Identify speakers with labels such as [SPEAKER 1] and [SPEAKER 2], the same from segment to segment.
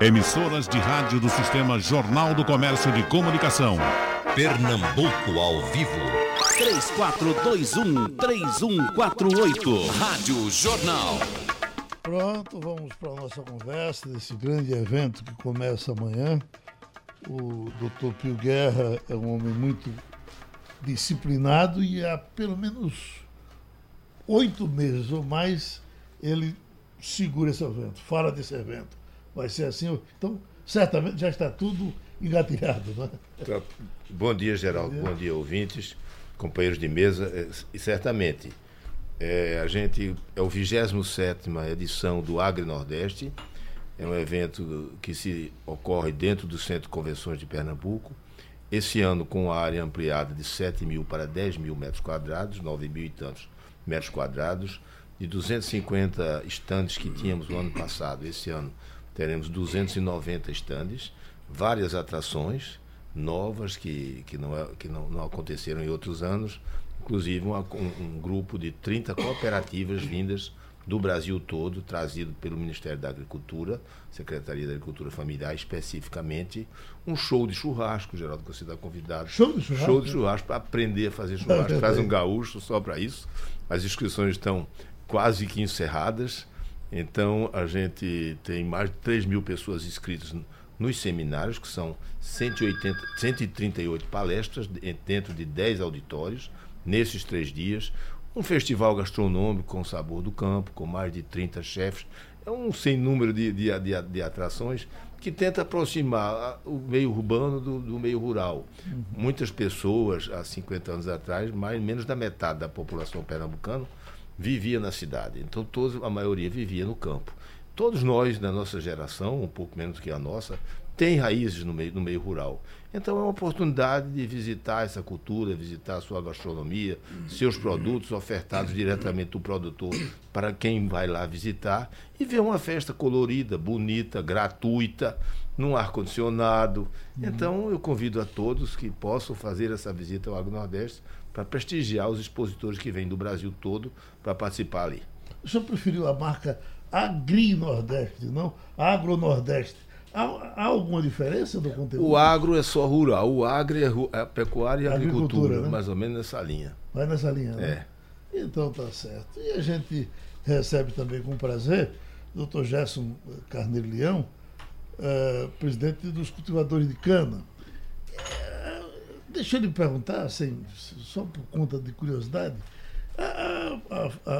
[SPEAKER 1] Emissoras de rádio do Sistema Jornal do Comércio de Comunicação.
[SPEAKER 2] Pernambuco ao vivo.
[SPEAKER 3] 3421-3148.
[SPEAKER 2] Rádio Jornal.
[SPEAKER 4] Pronto, vamos para a nossa conversa desse grande evento que começa amanhã. O doutor Pio Guerra é um homem muito disciplinado e há pelo menos oito meses ou mais ele segura esse evento, fala desse evento vai ser assim. Então, certamente já está tudo engatilhado. Né?
[SPEAKER 5] Então, bom dia, Geraldo. Bom dia. bom dia, ouvintes, companheiros de mesa. É, e certamente, é, a gente é o 27 edição do Agri Nordeste. É um evento que se ocorre dentro do Centro de Convenções de Pernambuco. Esse ano com a área ampliada de 7 mil para 10 mil metros quadrados, 9 mil e tantos metros quadrados, de 250 estandes que tínhamos no ano passado. Esse ano teremos 290 estandes, várias atrações novas que, que, não, é, que não, não aconteceram em outros anos, inclusive um, um, grupo de 30 cooperativas vindas do Brasil todo, trazido pelo Ministério da Agricultura, Secretaria da Agricultura Familiar, especificamente, um show de churrasco, Geraldo, que você está convidado.
[SPEAKER 4] Show de churrasco?
[SPEAKER 5] Show de churrasco, para aprender a fazer churrasco. Traz um gaúcho só para isso. As inscrições estão quase que encerradas. Então, a gente tem mais de 3 mil pessoas inscritas nos seminários, que são 180, 138 palestras dentro de 10 auditórios, nesses três dias. Um festival gastronômico com sabor do campo, com mais de 30 chefes. É um sem número de, de, de, de atrações que tenta aproximar o meio urbano do, do meio rural. Uhum. Muitas pessoas, há 50 anos atrás, mais menos da metade da população pernambucana, vivia na cidade. Então, todos, a maioria vivia no campo. Todos nós, da nossa geração, um pouco menos que a nossa, tem raízes no meio, no meio rural. Então é uma oportunidade de visitar essa cultura, visitar a sua gastronomia, seus produtos ofertados diretamente do produtor para quem vai lá visitar e ver uma festa colorida, bonita, gratuita, num ar-condicionado. Então eu convido a todos que possam fazer essa visita ao Agro Nordeste para prestigiar os expositores que vêm do Brasil todo para participar ali.
[SPEAKER 4] O senhor preferiu a marca Agri-Nordeste, não Agro-Nordeste. Há, há, alguma diferença do conteúdo?
[SPEAKER 5] O agro é só rural, o agro é, é pecuária e agricultura, agricultura né? mais ou menos nessa linha.
[SPEAKER 4] Vai nessa linha, né?
[SPEAKER 5] É.
[SPEAKER 4] Então tá certo. E a gente recebe também com prazer o doutor Gerson Carneiro Leão, uh, presidente dos cultivadores de cana. Deixa eu lhe perguntar, assim, só por conta de curiosidade, a, a, a,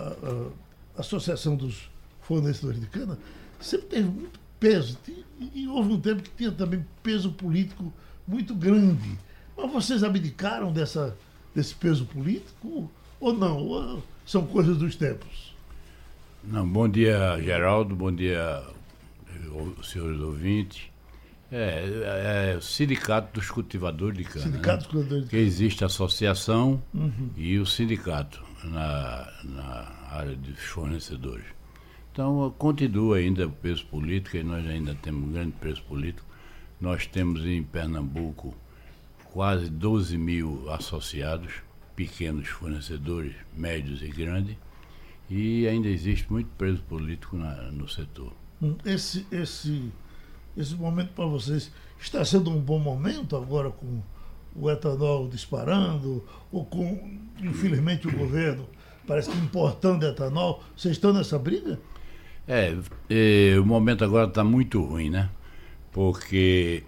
[SPEAKER 4] a Associação dos Fornecedores de Cana sempre teve muito peso, e houve um tempo que tinha também peso político muito grande. Mas vocês abdicaram dessa, desse peso político ou não? Ou são coisas dos tempos?
[SPEAKER 6] Não, bom dia, Geraldo, bom dia, senhores ouvintes. É, é, o Sindicato dos Cultivadores de Cana. Sindicato né? dos Cultivadores de Cana. Que existe a associação uhum. e o sindicato na, na área de fornecedores. Então, continua ainda o peso político, e nós ainda temos um grande peso político. Nós temos em Pernambuco quase 12 mil associados, pequenos fornecedores, médios e grandes, e ainda existe muito peso político na, no setor.
[SPEAKER 4] Hum, esse, esse esse momento para vocês está sendo um bom momento agora com o etanol disparando, ou com, infelizmente, o governo parece que importando etanol. Vocês estão nessa briga?
[SPEAKER 6] É, é o momento agora está muito ruim, né? Porque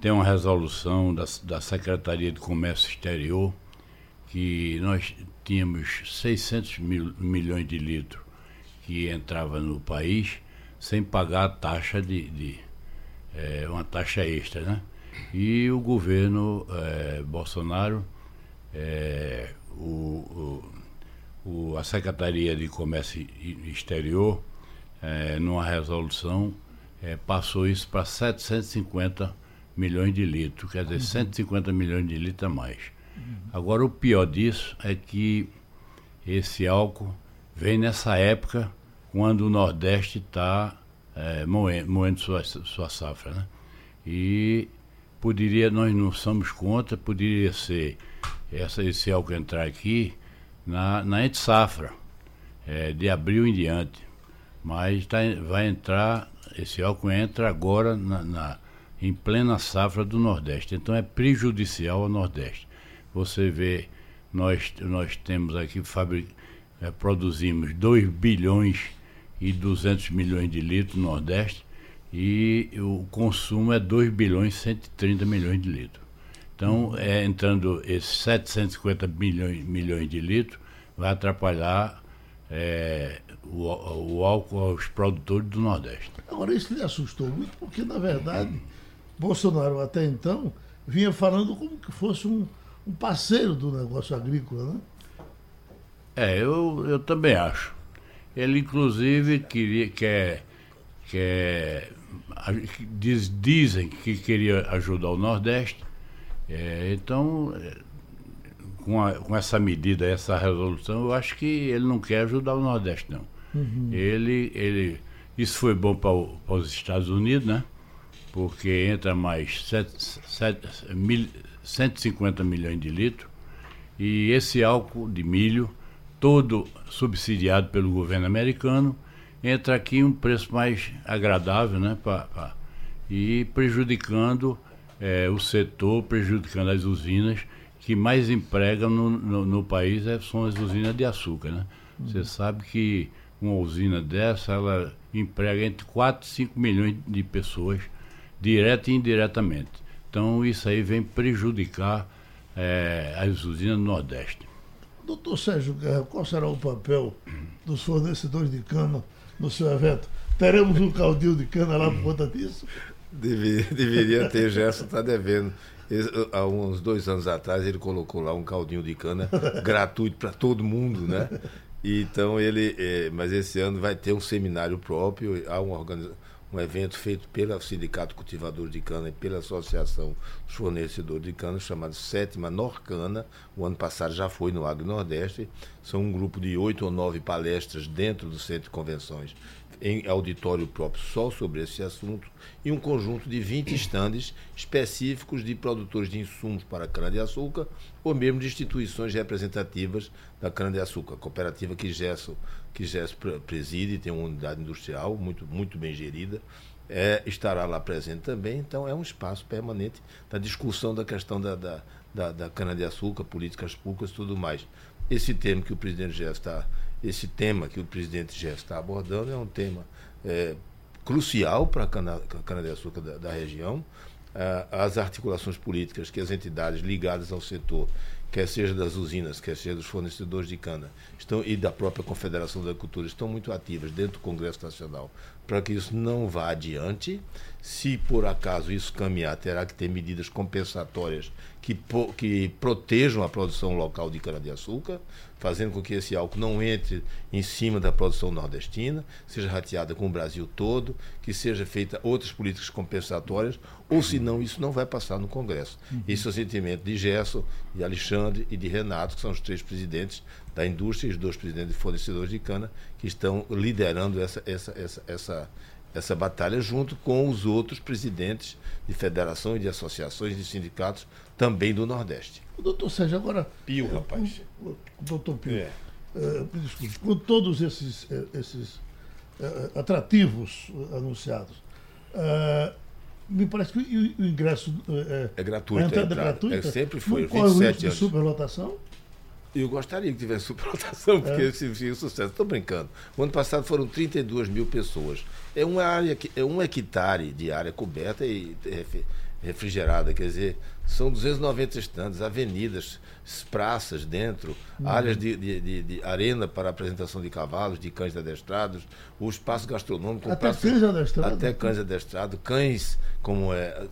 [SPEAKER 6] tem uma resolução da, da Secretaria de Comércio Exterior que nós tínhamos 600 mil, milhões de litros que entrava no país sem pagar a taxa de, de é, uma taxa extra, né? E o governo é, Bolsonaro, é, o, o, a Secretaria de Comércio Exterior, é, numa resolução, é, passou isso para 750 milhões de litros, quer dizer, uhum. 150 milhões de litros a mais. Uhum. Agora, o pior disso é que esse álcool vem nessa época quando o Nordeste está é, moendo, moendo sua, sua safra. Né? E poderia, nós não somos contra, poderia ser essa, esse álcool entrar aqui na, na entre safra, é, de abril em diante. Mas tá, vai entrar esse álcool entra agora na, na, em plena safra do Nordeste. Então é prejudicial ao Nordeste. Você vê, nós, nós temos aqui, fabric, é, produzimos 2 bilhões e 200 milhões de litros no Nordeste e o consumo é 2 bilhões e 130 milhões de litros. Então, é, entrando esses 750 milhões, milhões de litros, vai atrapalhar é, o, o, álcool aos produtores do Nordeste.
[SPEAKER 4] Agora, isso lhe assustou muito, porque, na verdade, Bolsonaro até então vinha falando como que fosse um, um parceiro do negócio agrícola, né?
[SPEAKER 6] É, eu, eu também acho. Ele, inclusive, queria, quer, quer diz, dizem que queria ajudar o Nordeste. É, então, é, com, a, com essa medida, essa resolução, eu acho que ele não quer ajudar o Nordeste, não. Uhum. Ele, ele, isso foi bom para, os Estados Unidos, né? Porque entra mais 7, 7, mil, 150 milhões de litros. E esse álcool de milho, todo subsidiado pelo governo americano, entra aqui um preço mais agradável, né? Pra, pra, e prejudicando é, o setor, prejudicando as usinas que mais empregam no, no, no país é, são as usinas de açúcar, né? Você uhum. sabe que uma usina dessa, ela emprega entre 4 e 5 milhões de pessoas, direta e indiretamente. Então isso aí vem prejudicar é, as usinas do Nordeste.
[SPEAKER 4] Doutor Sérgio Guerra, qual será o papel dos fornecedores de cana no seu evento? Teremos um caldinho de cana lá por conta disso?
[SPEAKER 5] Deveria, deveria ter, Gerson está devendo. Há uns dois anos atrás ele colocou lá um caldinho de cana gratuito para todo mundo, né? Então ele, é, mas esse ano vai ter um seminário próprio, há um, um evento feito pelo Sindicato Cultivador de Cana e pela Associação dos Fornecedores de Cana, chamado Sétima Norcana. O ano passado já foi no Agro Nordeste. São um grupo de oito ou nove palestras dentro do Centro de Convenções em auditório próprio só sobre esse assunto e um conjunto de 20 estandes específicos de produtores de insumos para cana-de-açúcar ou mesmo de instituições representativas da cana-de-açúcar. Cooperativa que Gesso, que Gesso preside, tem uma unidade industrial muito, muito bem gerida, é, estará lá presente também, então é um espaço permanente da discussão da questão da, da, da, da cana-de-açúcar, políticas públicas e tudo mais. Esse tema que o presidente Gesso está esse tema que o presidente já está abordando é um tema é, crucial para a cana-de-açúcar da, da, região. as articulações políticas que as entidades ligadas ao setor, quer seja das usinas, quer seja dos fornecedores de cana, estão, e da própria Confederação da Agricultura, estão muito ativas dentro do Congresso Nacional para que isso não vá adiante. Se por acaso isso caminhar, terá que ter medidas compensatórias que, que protejam a produção local de cana-de-açúcar, fazendo com que esse álcool não entre em cima da produção nordestina, seja rateada com o Brasil todo, que seja feita outras políticas compensatórias, ou senão isso não vai passar no Congresso. Uhum. Esse é o sentimento de Gerson, de Alexandre e de Renato, que são os três presidentes da indústria e os dois presidentes de fornecedores de cana, que estão liderando essa, essa, essa, essa, essa batalha junto com os outros presidentes de federações, de associações, de sindicatos também do Nordeste.
[SPEAKER 4] O doutor Sérgio, agora.
[SPEAKER 5] Pio, rapaz.
[SPEAKER 4] O, o doutor Pio. É. Uh, desculpe, com todos esses, uh, esses uh, atrativos anunciados, me parece que o, ingresso
[SPEAKER 5] é gratuito. A entrada é, gratuita. É, sempre foi.
[SPEAKER 4] Não corre o risco de superlotação?
[SPEAKER 5] Eu gostaria que tivesse superlotação, porque é. seria um sucesso. Estou brincando. O ano passado foram 32 mil pessoas. É uma área, é um hectare de área coberta e refrigerada, quer dizer, são 290 estandes, avenidas, praças dentro, uhum. áreas de, de, de, de, arena para apresentação de cavalos, de cães adestrados, o espaço gastronômico.
[SPEAKER 4] Até cães adestrados.
[SPEAKER 5] Até cães adestrados, cães como é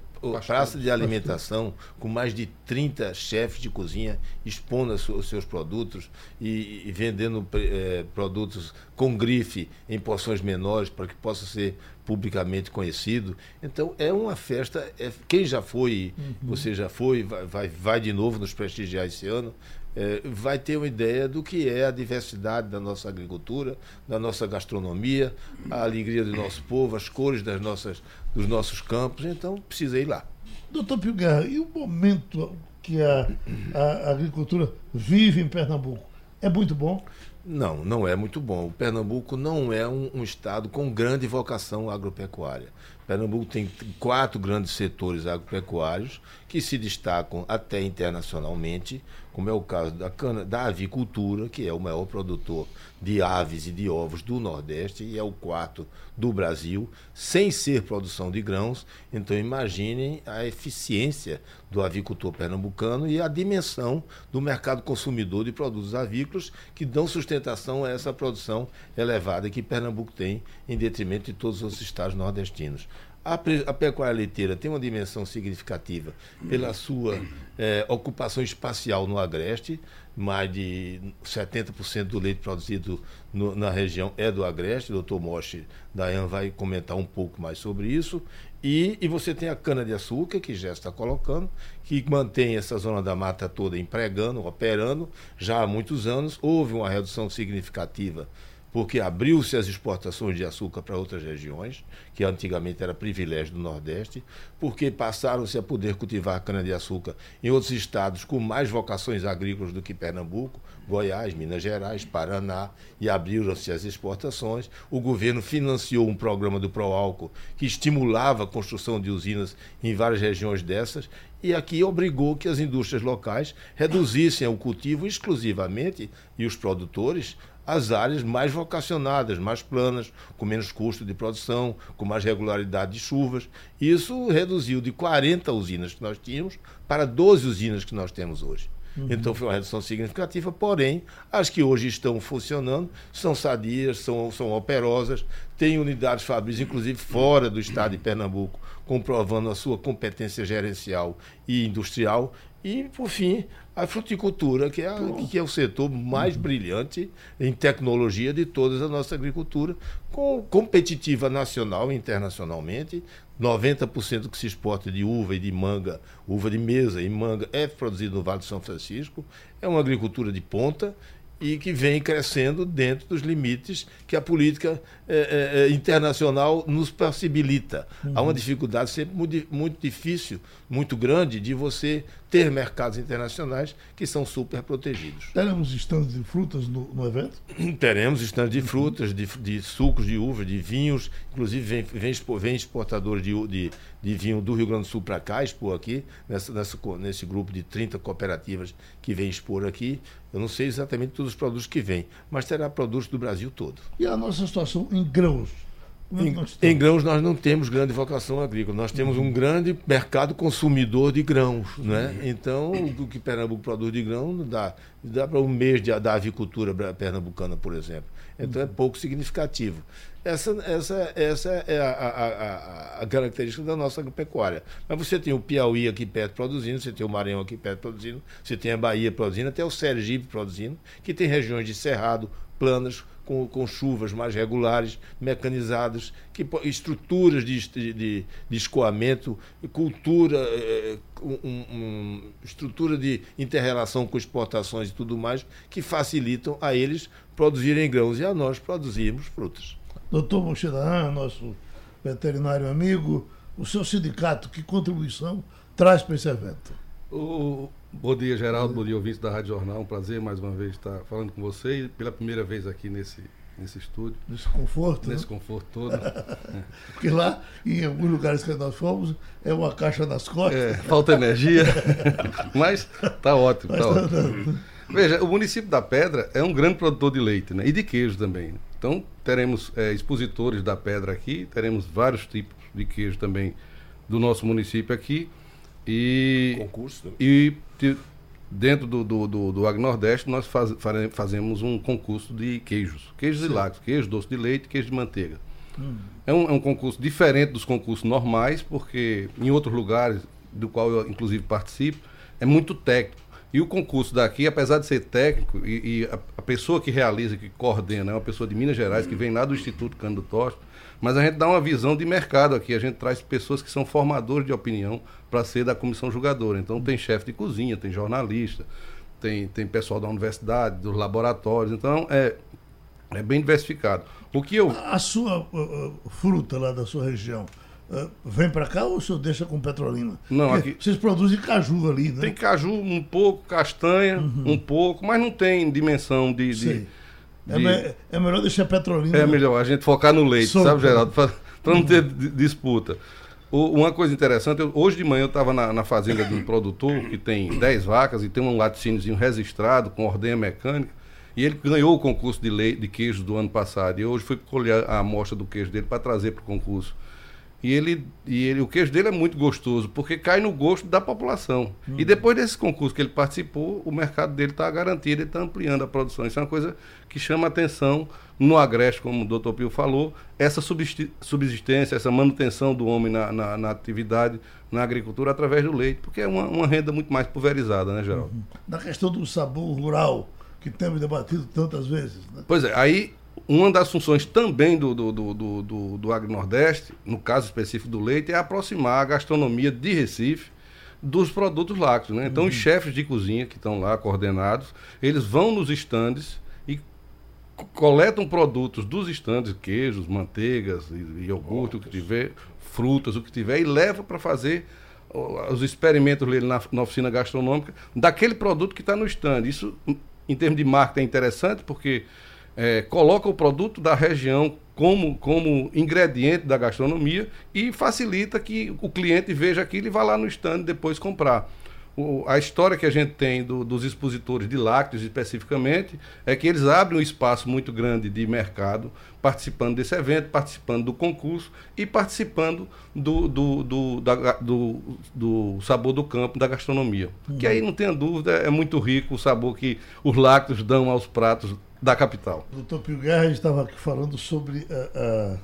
[SPEAKER 5] praça de alimentação com mais de 30 chefes de cozinha expondo os seus produtos e, e vendendo é, produtos com grife em porções menores para que possa ser publicamente conhecido. Então é uma festa. É, quem já foi, uhum. você já foi, vai, vai, vai de novo nos prestigiar esse ano. É, vai ter uma ideia do que é a diversidade da nossa agricultura, da nossa gastronomia, a alegria do nosso povo, as cores das nossas, dos nossos campos. Então, precisa ir lá.
[SPEAKER 4] Doutor Pio Guerra, e o momento que a, a agricultura vive em Pernambuco? É muito bom?
[SPEAKER 5] Não, não é muito bom. O Pernambuco não é um, um estado com grande vocação agropecuária. Pernambuco tem quatro grandes setores agropecuários que se destacam até internacionalmente, como é o caso da, cana, da avicultura, que é o maior produtor de aves e de ovos do Nordeste e é o quarto do Brasil, sem ser produção de grãos. Então imaginem a eficiência do avicultor pernambucano e a dimensão do mercado consumidor de produtos avícolas que dão sustentação a essa produção elevada que Pernambuco tem em detrimento de todos os estados nordestinos. A, a pecuária leiteira tem uma dimensão significativa pela sua é, ocupação espacial no Agreste, mais de 70% do leite produzido no, na região é do Agreste. O doutor Moche Dayan vai comentar um pouco mais sobre isso. E, e você tem a cana-de-açúcar, que já está colocando, que mantém essa zona da mata toda empregando, operando já há muitos anos. Houve uma redução significativa porque abriu-se as exportações de açúcar para outras regiões, que antigamente era privilégio do Nordeste, porque passaram-se a poder cultivar cana-de-açúcar em outros estados com mais vocações agrícolas do que Pernambuco, Goiás, Minas Gerais, Paraná, e abriram-se as exportações. O governo financiou um programa do Proálcool que estimulava a construção de usinas em várias regiões dessas, e aqui obrigou que as indústrias locais reduzissem o cultivo exclusivamente, e os produtores, as áreas mais vocacionadas, mais planas, com menos custo de produção, com mais regularidade de chuvas. Isso reduziu de 40 usinas que nós tínhamos para 12 usinas que nós temos hoje. Uhum. Então foi uma redução significativa, porém, as que hoje estão funcionando são sadias, são, são operosas, têm unidades fabris, inclusive fora do estado de Pernambuco, comprovando a sua competência gerencial e industrial. E, por fim, a fruticultura, que é, a, que é o setor mais uhum. brilhante em tecnologia de toda a nossa agricultura, com, competitiva nacional e internacionalmente. 90% do que se exporta de uva e de manga, uva de mesa e manga, é produzido no Vale do São Francisco. É uma agricultura de ponta e que vem crescendo dentro dos limites que a política é, é, internacional nos possibilita. Uhum. Há uma dificuldade sempre muito, muito difícil, muito grande, de você ter mercados internacionais que são super protegidos.
[SPEAKER 4] Teremos estandes de frutas no, no evento?
[SPEAKER 5] Teremos estandes de frutas, de, de, sucos de uva, de vinhos. Inclusive, vem, vem, vem exportadores de, de, de, vinho do Rio Grande do Sul para cá, expor aqui, nessa, nessa, nesse grupo de 30 cooperativas que vem expor aqui. Eu não sei exatamente todos os produtos que vêm, mas terá produtos do Brasil todo.
[SPEAKER 4] E a nossa situação em grãos?
[SPEAKER 5] Em, em, grãos nós não temos grande vocação agrícola, nós temos um grande mercado consumidor de grãos. Né? Então, o que Pernambuco produz de grão dá, dá para um mês de, da avicultura pernambucana, por exemplo. Então é pouco significativo. Essa, essa, essa é a, a, a, a característica da nossa pecuária. Mas você tem o Piauí aqui perto produzindo, você tem o Maranhão aqui perto produzindo, você tem a Bahia produzindo, até o Sergipe produzindo, que tem regiões de cerrado, planas, com, com chuvas mais regulares, mecanizadas, que, estruturas de, de, de escoamento, cultura, é, um, um, estrutura de interrelação com exportações e tudo mais, que facilitam a eles produzirem grãos e a nós produzirmos frutas.
[SPEAKER 4] Doutor Mochidan, nosso veterinário amigo, o seu sindicato, que contribuição traz para esse evento?
[SPEAKER 7] O, Bom dia, Geraldo. Bom dia, ouvintes da Rádio Jornal. Um prazer mais uma vez estar falando com você pela primeira vez aqui nesse, nesse estúdio.
[SPEAKER 4] Nesse conforto.
[SPEAKER 7] Nesse
[SPEAKER 4] né?
[SPEAKER 7] conforto todo.
[SPEAKER 4] Porque lá, em alguns lugares que nós fomos, é uma caixa nas costas. É,
[SPEAKER 7] falta energia. Mas tá ótimo, tá, tá ótimo. Veja, o município da Pedra é um grande produtor de leite né? e de queijo também. Então, teremos é, expositores da Pedra aqui, teremos vários tipos de queijo também do nosso município aqui. E,
[SPEAKER 5] concurso.
[SPEAKER 7] E dentro do, do, do, do Nordeste nós faz, fazemos um concurso de queijos. Queijos Sim. e lácteos, queijo doce de leite queijo de manteiga. Hum. É, um, é um concurso diferente dos concursos normais, porque em outros lugares, do qual eu inclusive participo, é muito técnico. E o concurso daqui, apesar de ser técnico, e, e a, a, pessoa que realiza, que coordena, é uma pessoa de Minas Gerais, que vem lá do Instituto Cândido Tosto, mas a gente dá uma visão de mercado aqui. A gente traz pessoas que são formadores de opinião para ser da comissão julgadora. Então tem chefe de cozinha, tem jornalista, tem, tem pessoal da universidade, dos laboratórios. Então é, é bem diversificado. O que eu...
[SPEAKER 4] A sua uh, fruta lá da sua região, Uh, vem para cá ou o senhor deixa com Petrolina?
[SPEAKER 7] Não, Porque aqui.
[SPEAKER 4] Vocês produzem caju ali, né?
[SPEAKER 7] Tem caju um pouco, castanha uhum. um pouco, mas não tem dimensão de, de,
[SPEAKER 4] É,
[SPEAKER 7] de-
[SPEAKER 4] me- é melhor deixar Petrolina.
[SPEAKER 7] É melhor a gente focar no leite,
[SPEAKER 4] Solto.
[SPEAKER 7] sabe, Geraldo? Para não ter di- disputa. O- uma coisa interessante, eu- hoje de manhã eu estava na, na fazenda de um produtor que tem 10 vacas e tem um laticíniozinho registrado com ordenha mecânica. E ele ganhou o concurso de, leite, de queijos do ano passado. E hoje fui colher a amostra do queijo dele para trazer para o concurso. E ele, e ele, o queijo dele é muito gostoso, porque cai no gosto da população. E depois desse concurso que ele participou, o mercado dele está garantido, ele está ampliando a produção. Isso é uma coisa que chama atenção no Agreste, como o doutor Pio falou, essa subsistência, essa manutenção do homem na, na, na atividade, na agricultura, através do leite, porque é uma, uma renda muito mais pulverizada, né, Geraldo?
[SPEAKER 4] Na questão do sabor rural, que temos debatido tantas vezes. Né?
[SPEAKER 7] Pois é, aí uma das funções também do, do, do, do, do, Agro-Nordeste, no caso específico do leite, é aproximar a gastronomia de Recife dos produtos lácteos. Né? Então, os chefes de cozinha que estão lá coordenados, eles vão nos estandes e co- coletam produtos dos estandes, queijos, manteigas, iogurte, o que tiver, frutas, o que tiver, e leva para fazer os experimentos dele na, na oficina gastronômica daquele produto que está no stand. Isso, em- em termos de marketing, é interessante porque é, coloca o produto da região como, como ingrediente da gastronomia e facilita que o cliente veja aquilo e vá lá no stand depois comprar. O- a história que a gente tem do- dos expositores de lácteos especificamente é que eles abrem um espaço muito grande de mercado participando desse evento, participando do concurso e participando do, do, do, da do, do sabor do campo, da gastronomia. Que aí, não tenha dúvida, é muito rico o sabor que os lácteos dão aos pratos da capital.
[SPEAKER 4] O doutor Pio Guerra estava aqui falando sobre ah, ah,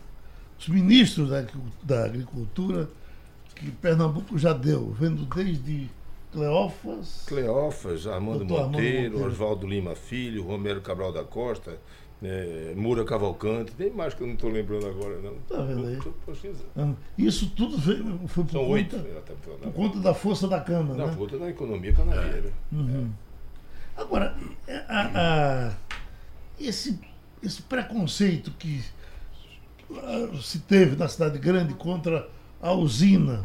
[SPEAKER 4] os ministros da, da agricultura que Pernambuco já deu, vendo desde Cleófas.
[SPEAKER 5] Cleófas, Armando Monteiro,
[SPEAKER 4] Monteiro.
[SPEAKER 5] Oswaldo Lima Filho, Romero Cabral da Costa, eh, Mura Cavalcante, tem mais que eu não estou lembrando agora, não.
[SPEAKER 4] Tá vendo aí? Ah, Isso tudo veio- foi por
[SPEAKER 5] São oito.
[SPEAKER 4] conta,
[SPEAKER 5] eu até tô
[SPEAKER 4] por
[SPEAKER 5] falando.
[SPEAKER 4] conta da força da Câmara.
[SPEAKER 5] Na
[SPEAKER 4] né?
[SPEAKER 5] puta da economia canavieira.
[SPEAKER 4] Agora, é, a- a- esse, esse preconceito que ah, se teve na cidade grande contra a usina,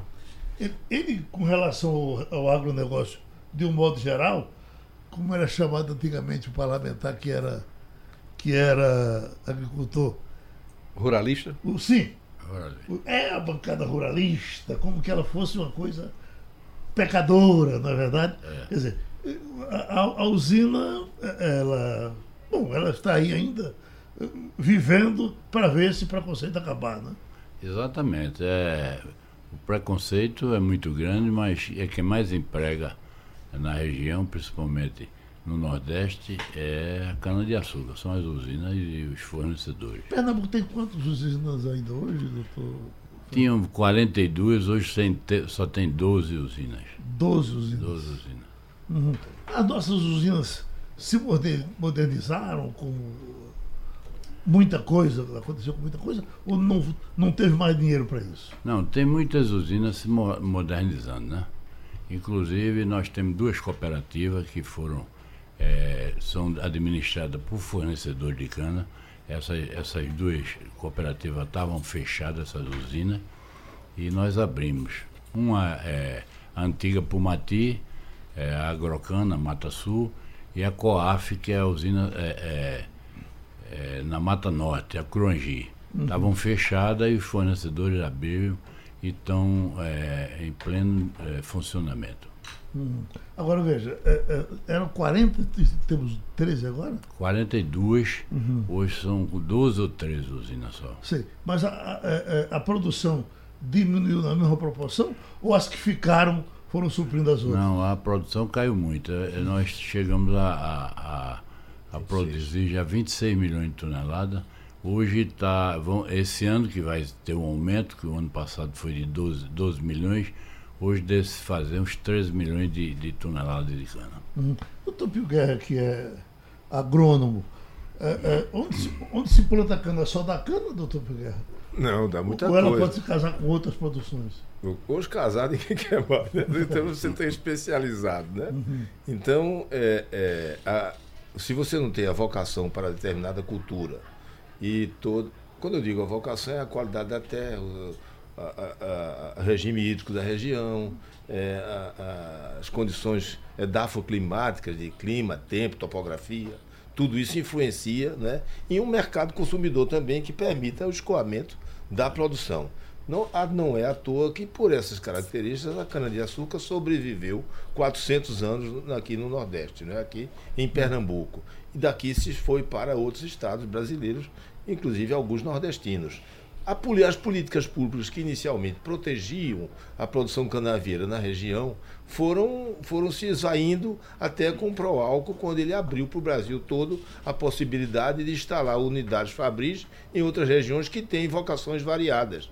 [SPEAKER 4] ele, ele, com relação ao, ao agronegócio, de um modo geral, como era chamado antigamente o parlamentar que era, que era agricultor,
[SPEAKER 7] Ruralista?
[SPEAKER 4] o, sim, o- é a bancada ruralista, como que ela fosse uma coisa pecadora, na é verdade. Quer dizer, a, a- a usina, ela, bom, ela está aí ainda eh, vivendo para ver esse preconceito acabar, né?
[SPEAKER 6] Exatamente. É, o preconceito é muito grande, mas é quem mais emprega na região, principalmente no Nordeste, é a cana-de-açúcar. São as usinas e os fornecedores.
[SPEAKER 4] Pernambuco tem quantas usinas ainda hoje, doutor?
[SPEAKER 6] Tinham 42, hoje só tem 12 usinas.
[SPEAKER 4] 12 usinas.
[SPEAKER 6] 12 usinas.
[SPEAKER 4] Uhum. As nossas usinas se moder- modernizaram com muita coisa, aconteceu com muita coisa, ou não, não teve mais dinheiro para isso?
[SPEAKER 6] Não, tem muitas usinas se mo- modernizando, né? Inclusive, nós temos duas cooperativas que foram, eh, são administradas por fornecedores de cana. Essas, essas duas cooperativas estavam fechadas, essas usinas, e nós abrimos. Uma é a antiga Pumati, é Agrocana, Mata Sul, e a Coaf, que é a usina é, é, é, na Mata Norte, a Crongi. Estavam fechadas e os fornecedores abriram e estão é, em pleno é, funcionamento.
[SPEAKER 4] Uhum. Agora veja, é, eram 40, temos 13 agora?
[SPEAKER 6] 42, hoje são 12 ou 13 usinas só.
[SPEAKER 4] Sei. Mas a, a- a- a produção diminuiu na mesma proporção ou as que ficaram foram suprindo as outras?
[SPEAKER 6] Não, a produção caiu muito. É, Nós chegamos a, a, a, a produzir já 26 milhões de toneladas. Hoje está. Esse ano que vai ter um aumento, que o ano passado foi de 12, 12 milhões, hoje deve se fazer uns 13 milhões de, de toneladas de cana.
[SPEAKER 4] Uhum. Doutor Pio Guerra, que é agrônomo, é, é, onde, se, onde se planta cana? Só da cana, doutor Pio Guerra?
[SPEAKER 5] Não, dá muita
[SPEAKER 4] ou ela
[SPEAKER 5] coisa.
[SPEAKER 4] pode se casar com outras produções?
[SPEAKER 5] Hoje casado ninguém quer mais, né? Então você tem especializado, né? Então, é, é, a- se você não tem a vocação para determinada cultura e todo. Quando eu digo a vocação é a qualidade da terra, o a, a- a- a regime hídrico da região, é, as condições é, dafoclimáticas de clima, tempo, topografia. tudo isso influencia né, em um mercado consumidor também que permita o escoamento da produção. Não, não é à toa que, por essas características, a cana-de-açúcar sobreviveu 400 anos aqui no Nordeste, né? aqui em Pernambuco. E daqui se foi para outros estados brasileiros, inclusive alguns nordestinos. As políticas públicas que inicialmente protegiam a produção canavieira na região foram, foram se esvaindo até com o Proálcool, quando ele abriu para o Brasil todo a possibilidade de instalar unidades fabris em outras regiões que têm vocações variadas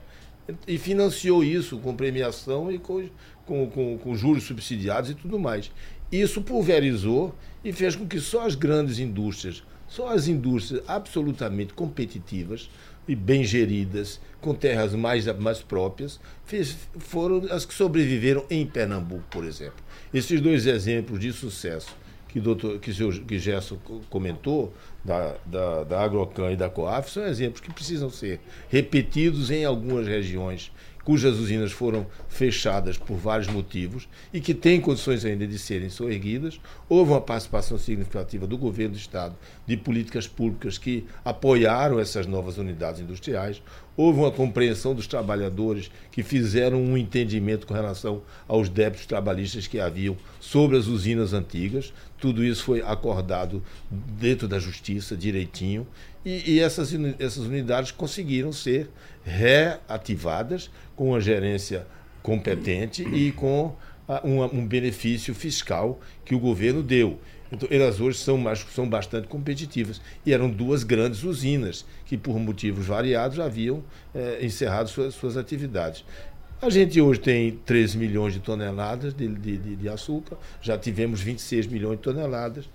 [SPEAKER 5] e financiou isso com premiação e com, com, com, com, juros subsidiados e tudo mais. Isso pulverizou e fez com que só as grandes indústrias, só as indústrias absolutamente competitivas e bem geridas, com terras mais, mais próprias, fez, foram as que sobreviveram em Pernambuco, por exemplo. Esses dois exemplos de sucesso que, doutor, que, seu, que Gerson comentou, da, da, da Agrocan e da Coaf, são exemplos que precisam ser repetidos em algumas regiões cujas usinas foram fechadas por vários motivos e que têm condições ainda de serem soerguidas. Houve uma participação significativa do governo do Estado de políticas públicas que apoiaram essas novas unidades industriais. Houve uma compreensão dos trabalhadores que fizeram um entendimento com relação aos débitos trabalhistas que haviam sobre as usinas antigas. Tudo isso foi acordado dentro da justiça, direitinho, e, e essas, essas unidades conseguiram ser reativadas com uma gerência competente e com um, um benefício fiscal que o governo deu. Então, elas hoje são, mais, são bastante competitivas. E eram duas grandes usinas que, por motivos variados, haviam é, encerrado suas, suas atividades. A gente hoje tem 13 milhões de toneladas de, de, de açúcar, já tivemos 26 milhões de toneladas.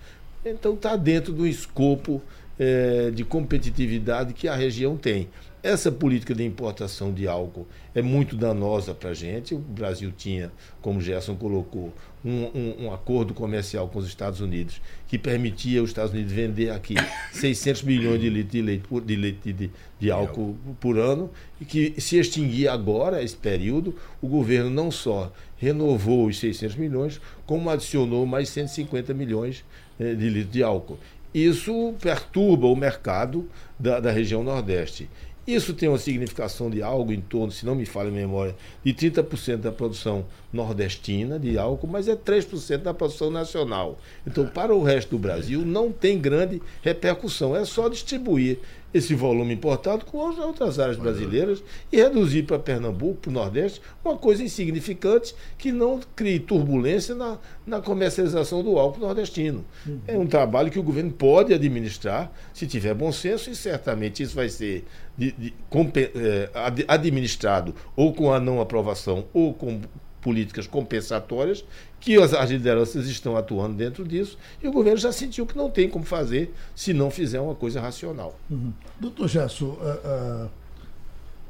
[SPEAKER 5] Então está dentro do escopo é, de competitividade que a região tem. Essa política de importação de álcool é muito danosa para a gente. O Brasil tinha, como Gerson colocou, um, um, um, acordo comercial com os Estados Unidos que permitia os Estados Unidos vender aqui 600 milhões de litros de leite, por, de, leite de, de álcool por ano e que se extinguia agora, esse período, o governo não só renovou os 600 milhões, como adicionou mais 150 milhões eh, de litros de álcool. Isso perturba o mercado da, da região Nordeste. Isso tem uma significação de algo em torno, se não me falha a memória, de 30% da produção nordestina de álcool, mas é 3% da produção nacional. Então, para o resto do Brasil, não tem grande repercussão. É só distribuir esse volume importado com as outras áreas brasileiras e reduzir para Pernambuco, para o Nordeste, uma coisa insignificante que não crie turbulência na, na comercialização do álcool nordestino. Uhum. É um trabalho que o governo pode administrar se tiver bom senso e certamente isso vai ser de, de, é, administrado ou com a não aprovação ou com políticas compensatórias, que as, as, lideranças estão atuando dentro disso, e o governo já sentiu que não tem como fazer se não fizer uma coisa racional.
[SPEAKER 4] Uhum. Doutor Gesso, uh,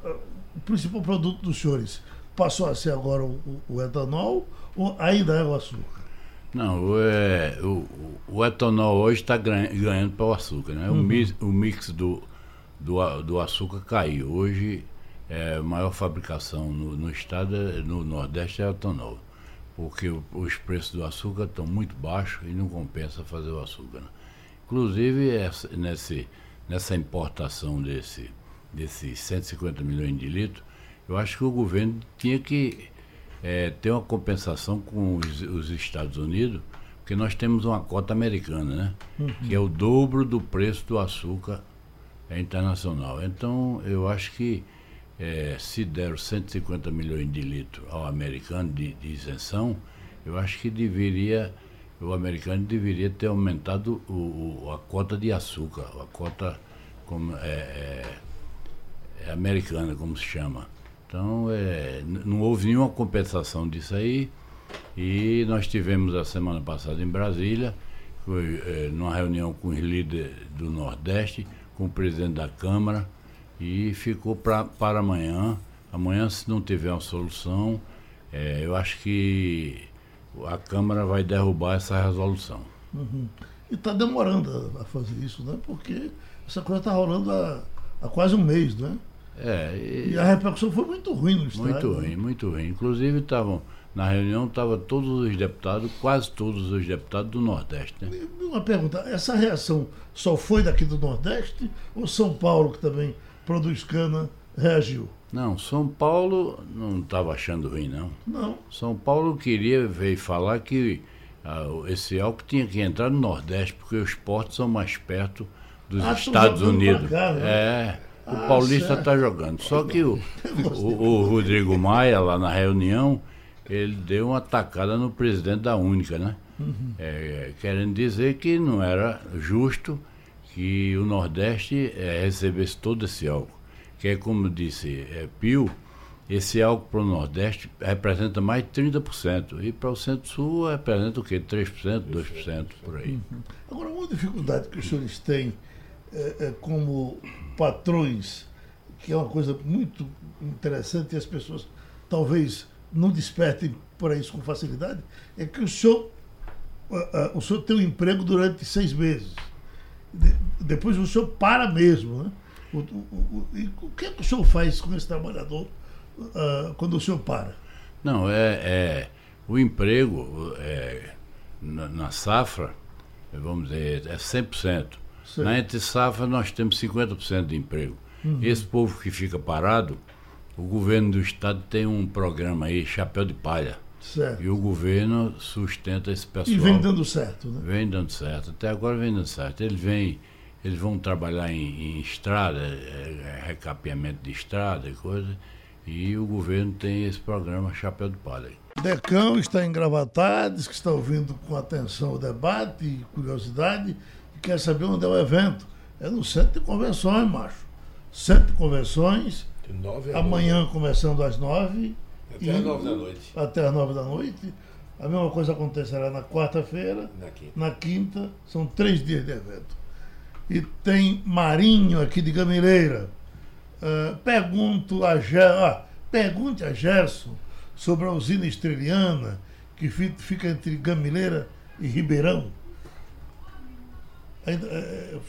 [SPEAKER 4] uh, uh, o principal produto dos senhores passou a ser agora o, o etanol ou ainda é o açúcar?
[SPEAKER 6] Não, o, é, o, o etanol hoje está ganhando para o açúcar. Né? Uhum. O, mix, o mix do, do, do açúcar caiu. Hoje é, a maior fabricação no, no estado, é, no Nordeste, é a etanol. Porque o, os preços do açúcar estão muito baixos e não compensa fazer o açúcar. Né? Inclusive, essa, nesse, nessa importação desse, desses 150 milhões de litros, eu acho que o governo tinha que é, ter uma compensação com os, os, Estados Unidos, porque nós temos uma cota americana, né? Uhum. Que é o dobro do preço do açúcar internacional. Então, eu acho que é, se deram 150 milhões de litros ao americano de, de, isenção, eu acho que deveria, o americano deveria ter aumentado o, o, a cota de açúcar, a cota como, é, é, é americana, como se chama. Então, é, não houve nenhuma compensação disso aí. E nós tivemos a semana passada em Brasília, foi é, numa reunião com os líderes do Nordeste, com o presidente da Câmara, e ficou pra, para amanhã. Amanhã, se não tiver uma solução, é, eu acho que a Câmara vai derrubar essa resolução.
[SPEAKER 4] Uhum. E está demorando a, fazer isso, né? Porque essa coisa está rolando há, há, quase um mês, né?
[SPEAKER 6] É,
[SPEAKER 4] e, e, a repercussão foi muito ruim no estado.
[SPEAKER 6] Muito ruim, muito ruim. Inclusive estavam Na reunião estavam todos os deputados, quase todos os deputados do Nordeste. Né?
[SPEAKER 4] Uma pergunta, essa reação só foi daqui do Nordeste ou São Paulo, que também produz cana, reagiu?
[SPEAKER 6] Não, São Paulo não estava achando ruim, não.
[SPEAKER 4] Não.
[SPEAKER 6] São Paulo queria veio falar que ah, esse álcool tinha que entrar no Nordeste, porque os portos são mais perto dos
[SPEAKER 4] Ah,
[SPEAKER 6] Estados Unidos.
[SPEAKER 4] cá, né?
[SPEAKER 6] É, o
[SPEAKER 4] Ah,
[SPEAKER 6] Paulista está jogando. Só que o, o, o Rodrigo Maia, lá na reunião, ele deu uma tacada no presidente da Única, né?
[SPEAKER 4] Uhum.
[SPEAKER 6] É, querendo dizer que não era justo que o Nordeste eh, recebesse todo esse álcool. Que é como disse é, Pio, esse álcool para o Nordeste representa mais de 30%. E para o Centro-Sul representa o quê? 3%, 2% por aí.
[SPEAKER 4] Agora, uma dificuldade que os senhores têm é, é, como patrões, que é uma coisa muito interessante e as pessoas talvez não despertem para isso com facilidade, é que o senhor, o senhor tem um emprego durante seis meses. De- depois o senhor para mesmo. Né? O, o- o- o que, é que o senhor faz com esse trabalhador ah, quando o senhor para?
[SPEAKER 6] Não, é, é o emprego é, na, na safra, vamos dizer, é 100%.
[SPEAKER 4] Sim.
[SPEAKER 6] Na entre safra nós temos 50% de emprego. Esse povo que fica parado, o governo do estado tem um programa aí, Chapéu de Palha.
[SPEAKER 4] Certo.
[SPEAKER 6] E o governo sustenta esse pessoal.
[SPEAKER 4] E vem dando certo, né?
[SPEAKER 6] Vem dando certo. Até agora vem dando certo. Eles vêm, eles vão trabalhar em, em estrada, é, é, recapeamento de estrada e coisa. E o governo tem esse programa Chapéu de Palha.
[SPEAKER 4] Decão está engravatado, diz que está ouvindo com atenção o debate e curiosidade e quer saber onde é o evento. É no Centro de Convenções, macho. Centro de Convenções,
[SPEAKER 5] De nove a
[SPEAKER 4] amanhã começando às nove.
[SPEAKER 5] Até
[SPEAKER 4] e-
[SPEAKER 5] às nove da noite.
[SPEAKER 4] Até às nove da noite. A mesma coisa acontecerá na quarta-feira,
[SPEAKER 5] Na quinta.
[SPEAKER 4] na quinta. São três dias de evento. E tem Marinho aqui de Gamileira. Ah, pergunto a Ger... ah, pergunte a Gerson sobre a usina estreliana que fi- fica entre Gamileira e Ribeirão. Ainda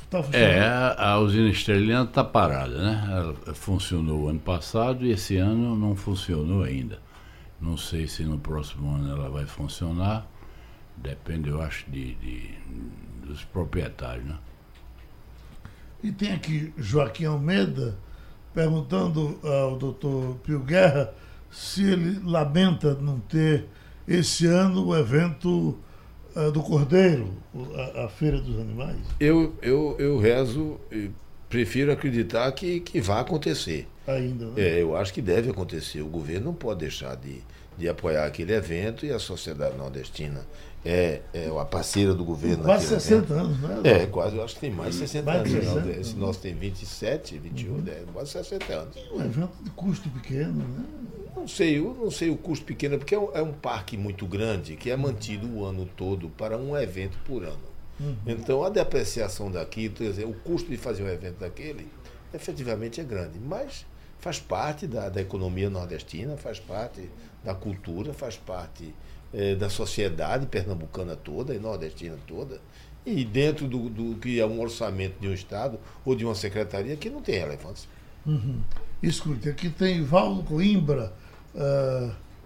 [SPEAKER 4] está funcionando?
[SPEAKER 6] É, a, a usina estreliana está parada, né? Ela funcionou ano passado e esse ano não funcionou ainda. Não sei se no próximo ano ela vai funcionar. Depende, eu acho, de, de- dos proprietários, né?
[SPEAKER 4] E tem aqui Joaquim Almeida perguntando ao doutor Pio Guerra se ele lamenta não ter esse ano o evento ah, do Cordeiro, a, a Feira dos Animais.
[SPEAKER 5] Eu, eu, eu rezo, e prefiro acreditar que, que vai acontecer.
[SPEAKER 4] Ainda, né?
[SPEAKER 5] É, eu acho que deve acontecer. O governo não pode deixar de, de apoiar aquele evento e a sociedade nordestina é, é a parceira do governo.
[SPEAKER 4] Quase
[SPEAKER 5] naquele
[SPEAKER 4] 60
[SPEAKER 5] evento.
[SPEAKER 4] anos, né?
[SPEAKER 5] É, quase, eu acho que tem mais de 60
[SPEAKER 4] Mais
[SPEAKER 5] anos.
[SPEAKER 4] 60,
[SPEAKER 5] né? Esse nosso tem 27, 28, é, quase 60 anos.
[SPEAKER 4] Um evento de custo pequeno, né?
[SPEAKER 5] Não sei, eu não sei o custo pequeno, porque é um, é um parque muito grande que é mantido o ano todo para um evento por ano. Então a depreciação daqui, dizer, o custo de fazer um evento daquele, efetivamente é grande. Mas faz parte da, da economia nordestina, faz parte da cultura, faz parte eh, da sociedade pernambucana toda e nordestina toda. E dentro do, do que é um orçamento de um Estado ou de uma secretaria que não tem relevância.
[SPEAKER 4] Escute, aqui tem Valdo Coimbra.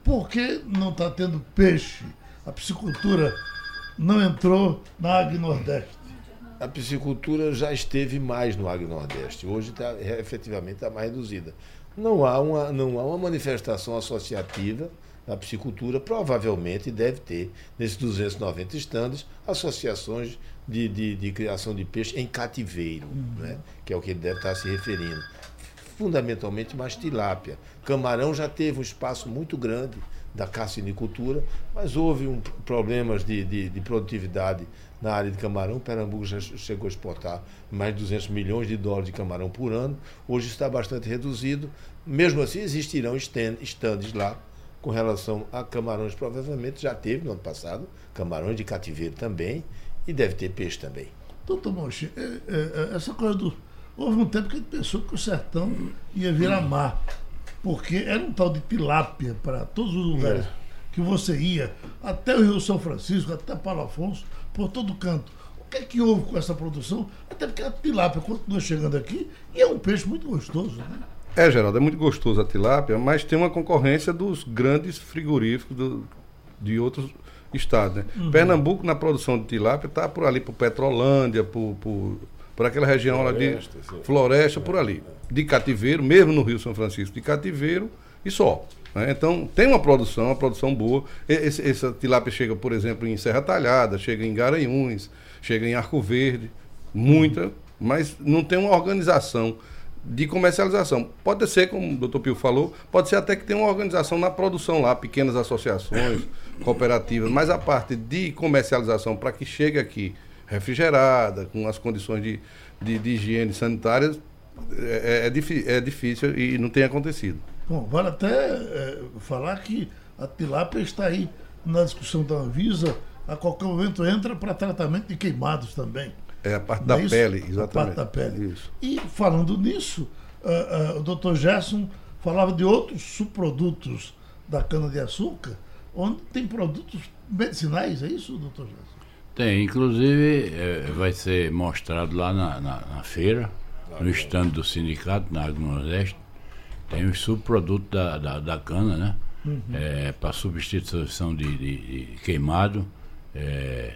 [SPEAKER 4] Por que não está tendo peixe? A piscicultura não entrou na Ag Nordeste.
[SPEAKER 5] A piscicultura já esteve mais no Agro Nordeste. Hoje tá, é, efetivamente está mais reduzida. Não há, uma, não há uma manifestação associativa da piscicultura, provavelmente deve ter, nesses 290 estandes, associações de, de, de criação de peixe em cativeiro, né? que é o que ele deve estar se referindo. Fundamentalmente mais tilápia. Camarão já teve um espaço muito grande da cassinicultura, mas houve um, problemas de, de, de produtividade na área de camarão. Pernambuco já chegou a exportar mais de 200 milhões de dólares de camarão por ano. Hoje está bastante reduzido. Mesmo assim, existirão stand- stands lá com relação a camarões. Provavelmente já teve no ano passado, camarões de cativeiro também, e deve ter peixe também.
[SPEAKER 4] Doutor Monchi, é, é, é, essa coisa do. Houve um tempo que a gente pensou que o sertão ia virar mar. Porque era um tal de tilápia para todos os lugares
[SPEAKER 5] É.
[SPEAKER 4] que você ia, até o Rio São Francisco, até Paulo Afonso, por todo canto. O que é que houve com essa produção? Até porque a tilápia continua chegando aqui e é um peixe muito gostoso, né?
[SPEAKER 7] É, Geraldo, é muito gostoso a tilápia, mas tem uma concorrência dos grandes frigoríficos do, de outros estados. Né?
[SPEAKER 4] Uhum.
[SPEAKER 7] Pernambuco, na produção de tilápia, está por ali, por Petrolândia, por, por, por aquela região lá de
[SPEAKER 5] Floresta.
[SPEAKER 7] Floresta, por ali. De cativeiro, mesmo no Rio São Francisco, de cativeiro e só. né? Então, tem uma produção, uma produção boa. Esse- essa tilápia chega, por exemplo, em Serra Talhada, chega em Garanhuns, chega em Arco Verde, muita, mas não tem uma organização de comercialização. Pode ser, como o doutor Pio falou, pode ser até que tenha uma organização na produção lá, pequenas associações, cooperativas, mas a parte de comercialização para que chegue aqui refrigerada, com as condições de, de, de higiene sanitárias, é, é, difí- é difícil e não tem acontecido.
[SPEAKER 4] Bom, vale até eh, falar que a tilápia está aí na discussão da Anvisa, a qualquer momento entra para tratamento de queimados também.
[SPEAKER 7] É a parte da
[SPEAKER 4] é isso?
[SPEAKER 7] pele,
[SPEAKER 4] A
[SPEAKER 7] exatamente.
[SPEAKER 4] parte da pele.
[SPEAKER 7] Isso.
[SPEAKER 4] E falando nisso, ah, ah, o Dr. Gerson falava de outros subprodutos da cana-de-açúcar, onde tem produtos medicinais, é isso, doutor Gerson?
[SPEAKER 6] Tem, inclusive eh, vai ser mostrado lá na, na, na feira, no estande do sindicato, na Agro Nordeste. Tem os subprodutos da, da, da cana, né? para substituição de, de- de queimado, eh,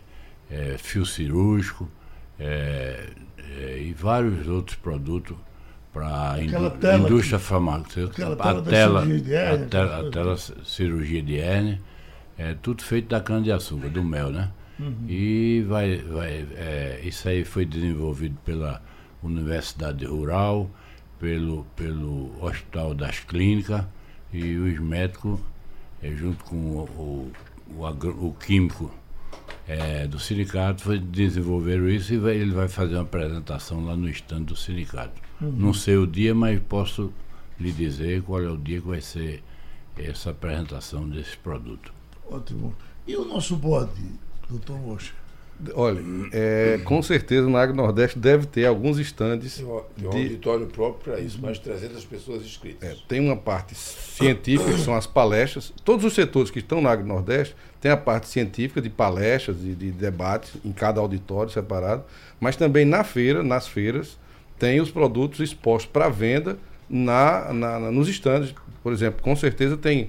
[SPEAKER 6] eh, fio cirúrgico eh, eh, e vários outros produtos para a indústria farmacêutica. A
[SPEAKER 4] tela
[SPEAKER 6] a tela, cirurgia de hérnia, é tudo feito da cana-de-açúcar, do mel, né? E vai, vai, é, isso aí foi desenvolvido pela Universidade Rural, pelo, pelo Hospital das Clínicas e os médicos, é, junto com o, o, o agro- o químico é, do sindicato, foi, desenvolveram isso e vai- ele vai fazer uma apresentação lá no estande do sindicato. Não sei o dia, mas posso lhe dizer qual é o dia que vai ser essa apresentação desse produto.
[SPEAKER 4] Ótimo. E o nosso bode, doutor Mocha?
[SPEAKER 7] Olha, é, com certeza na Agro Nordeste deve ter alguns estandes.
[SPEAKER 5] Tem tem um
[SPEAKER 7] de-
[SPEAKER 5] auditório próprio para isso, mais de 300 pessoas inscritas.
[SPEAKER 7] É, tem uma parte científica, que são as palestras. Todos os setores que estão na Agro Nordeste tem a parte científica de palestras e de debates em cada auditório separado, mas também na feira, nas feiras, tem os produtos expostos para venda na, na- na- nos estandes. Por exemplo, com certeza tem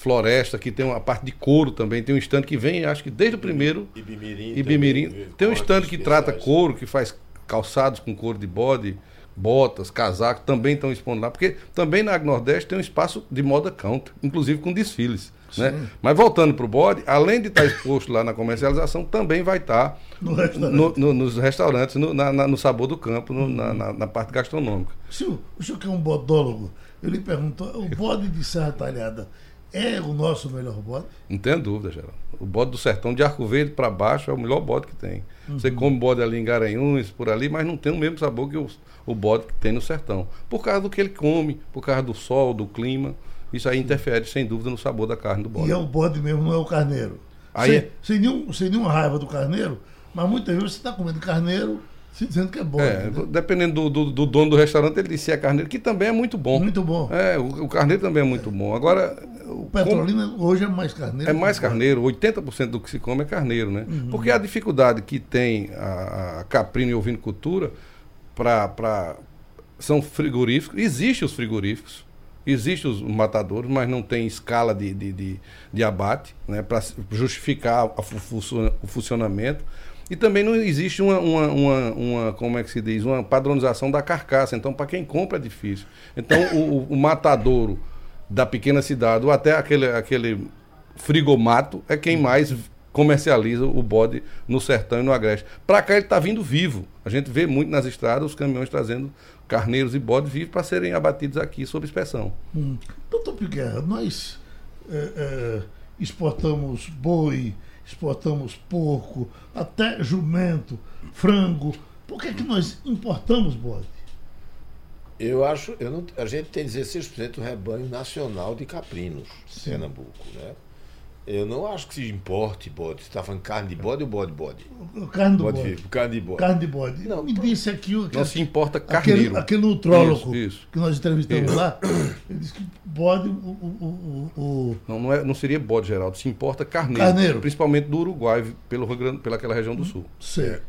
[SPEAKER 7] floresta, que tem uma parte de couro também, tem um estande que vem, acho que desde o primeiro
[SPEAKER 5] Ibimirim.
[SPEAKER 7] Ibimirim.
[SPEAKER 5] também,
[SPEAKER 7] Tem um stand que trata couro, que faz calçados com couro de bode, botas, casacos, também estão expondo lá. Porque também na Nordeste tem um espaço de moda country, inclusive com desfiles. Né? Mas voltando para o bode, além de estar exposto lá na comercialização, também vai estar
[SPEAKER 4] No restaurante.
[SPEAKER 7] no- no- nos restaurantes, no, na- na- no sabor do campo, no- na, na- na parte gastronômica.
[SPEAKER 4] Se o, o senhor que é um bodólogo, eu lhe pergunto, o bode de Serra Talhada é o nosso melhor bode?
[SPEAKER 7] Não tenha dúvida, Geraldo. O bode do sertão de Arco Verde para baixo é o melhor bode que tem. Você come bode ali em Garanhuns, por ali, mas não tem o mesmo sabor que o, o bode que tem no sertão. Por causa do que ele come, por causa do sol, do clima. Isso aí interfere, sem dúvida, no sabor da carne do bode.
[SPEAKER 4] E é o bode mesmo, não é o carneiro.
[SPEAKER 7] Aí
[SPEAKER 4] sem, sem, nenhum, sem nenhuma raiva do carneiro, mas muitas vezes você está comendo carneiro se dizendo que é bode.
[SPEAKER 7] É,
[SPEAKER 4] né?
[SPEAKER 7] dependendo do, do- do dono do restaurante, ele disse se é carneiro, que também é muito bom.
[SPEAKER 4] Muito bom.
[SPEAKER 7] É, o, o carneiro também é muito bom. Agora,
[SPEAKER 4] O Petrolina hoje é mais carneiro.
[SPEAKER 7] É mais carneiro, 80% do que se come é carneiro, né?
[SPEAKER 4] Uhum.
[SPEAKER 7] Porque a dificuldade que tem a, a caprina e ovinocultura para são frigoríficos, existem os frigoríficos, existem os matadores, mas não tem escala de, de, de, de abate, né? Para justificar o funcionamento. E também não existe uma, uma, uma, uma, como é que se diz, uma padronização da carcaça. Então, para quem compra é difícil. Então, o, o- matadouro da pequena cidade, ou até aquele, aquele frigomato, é quem mais comercializa o bode no sertão e no agreste. Para cá ele está vindo vivo. A gente vê muito nas estradas os caminhões trazendo carneiros e bodes vivos para serem abatidos aqui sob inspeção.
[SPEAKER 4] Hum. Doutor Piguerra, nós eh, eh, exportamos boi, exportamos porco, até jumento, frango. Por que, que nós importamos bode?
[SPEAKER 5] Eu acho, eu não, a gente tem 16% do rebanho nacional de caprinos, em Pernambuco, né? Eu não acho que se importe bode. Você está falando carne de bode ou bode bode?
[SPEAKER 4] Carne do
[SPEAKER 5] Bode
[SPEAKER 4] bode.
[SPEAKER 5] carne de bode.
[SPEAKER 4] Carne de bode.
[SPEAKER 5] Não,
[SPEAKER 4] Me disse aqui o
[SPEAKER 7] Não se importa
[SPEAKER 4] aquele,
[SPEAKER 7] carneiro.
[SPEAKER 4] aquele nutrólogo
[SPEAKER 7] Isso, isso.
[SPEAKER 4] que nós entrevistamos lá, ele disse que bode, o, o, o, o-
[SPEAKER 7] Não, não, é, não seria bode, Geraldo. Se importa carneiro.
[SPEAKER 4] Carneiro.
[SPEAKER 7] Principalmente do Uruguai, pelo Rio Grande, pelaquela região do sul.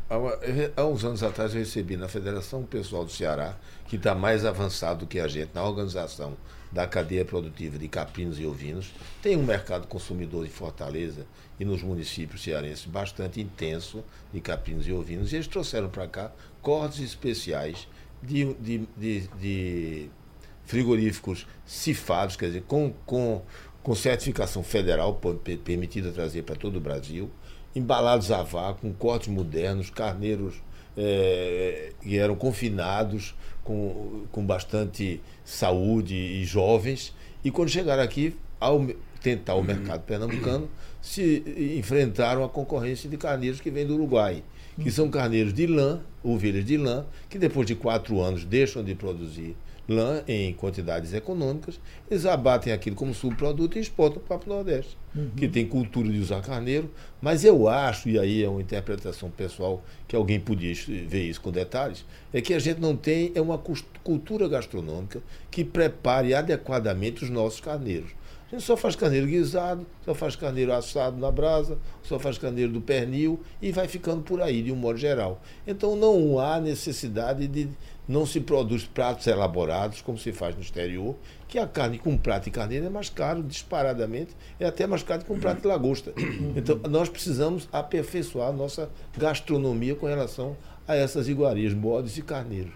[SPEAKER 5] Há, uma- há uns anos atrás eu recebi na Federação pessoal do Ceará, que está mais avançado do que a gente na organização da cadeia produtiva de caprinos e ovinos. Tem um mercado consumidor de Fortaleza e nos municípios cearenses bastante intenso de caprinos e ovinos. E eles trouxeram para cá cortes especiais de, de, de, de frigoríficos cifados, quer dizer, com, com, com certificação federal, permitida trazer para todo o Brasil, embalados a vácuo, com cortes modernos, carneiros eh, que eram confinados, com, com bastante saúde e jovens, e quando chegaram aqui, ao tentar o mercado pernambucano, se enfrentaram a concorrência de carneiros que vêm do Uruguai, que são carneiros de lã, ovelhas de lã, que depois de quatro anos deixam de produzir lã em quantidades econômicas, eles abatem aquilo como subproduto e exportam para o Nordeste, que tem cultura de usar carneiro, mas eu acho, e aí é uma interpretação pessoal que alguém podia ver isso com detalhes, é que a gente não tem é uma cultura gastronômica que prepare adequadamente os nossos carneiros. A gente só faz carneiro guisado, só faz carneiro assado na brasa, só faz carneiro do pernil e vai ficando por aí, de um modo geral. Então não há necessidade de. Não se produz pratos elaborados, como se faz no exterior, que a carne com prato de carneiro é mais caro, disparadamente, é até mais caro que um prato de lagosta. Então nós precisamos aperfeiçoar a nossa gastronomia com relação a essas iguarias, bodes e carneiros.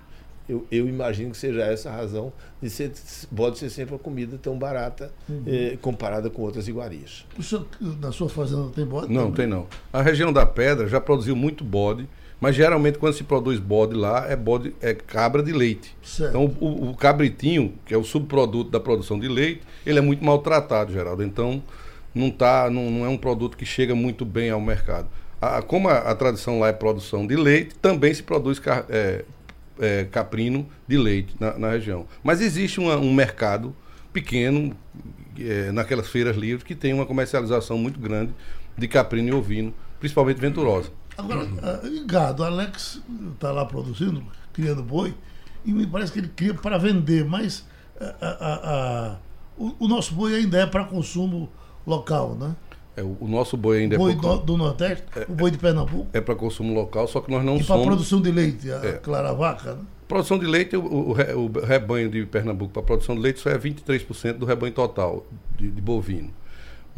[SPEAKER 5] Eu, eu imagino que seja essa a razão de ser, bode ser sempre uma comida tão barata eh, comparada com outras iguarias.
[SPEAKER 4] O senhor, na sua fazenda tem bode?
[SPEAKER 7] Não, tem não. A região da Pedra já produziu muito bode, mas geralmente quando se produz bode lá é bode é cabra de leite.
[SPEAKER 4] Certo.
[SPEAKER 7] Então o, o cabritinho, que é o subproduto da produção de leite, ele é muito maltratado, Geraldo. Então não tá, não, não é um produto que chega muito bem ao mercado. A- como a, a tradição lá é produção de leite, também se produz é, é, caprino de leite na, na região. Mas existe uma- um mercado pequeno é, naquelas feiras livres que tem uma comercialização muito grande de caprino e ovino, principalmente venturosa.
[SPEAKER 4] Agora, ah, e gado, Alex está lá produzindo, criando boi, e me parece que ele cria para vender, mas ah, ah, ah, ah, o, o nosso boi ainda é para consumo local, né?
[SPEAKER 7] É, o, o nosso boi ainda
[SPEAKER 4] O boi
[SPEAKER 7] é
[SPEAKER 4] do, do Nordeste, o boi de Pernambuco,
[SPEAKER 7] para consumo local, só que nós não
[SPEAKER 4] e para
[SPEAKER 7] somos.
[SPEAKER 4] produção de leite, a
[SPEAKER 7] É.
[SPEAKER 4] clara vaca, né?
[SPEAKER 7] Produção de leite, o, o rebanho de Pernambuco para produção de leite só é 23% do rebanho total de, de bovino.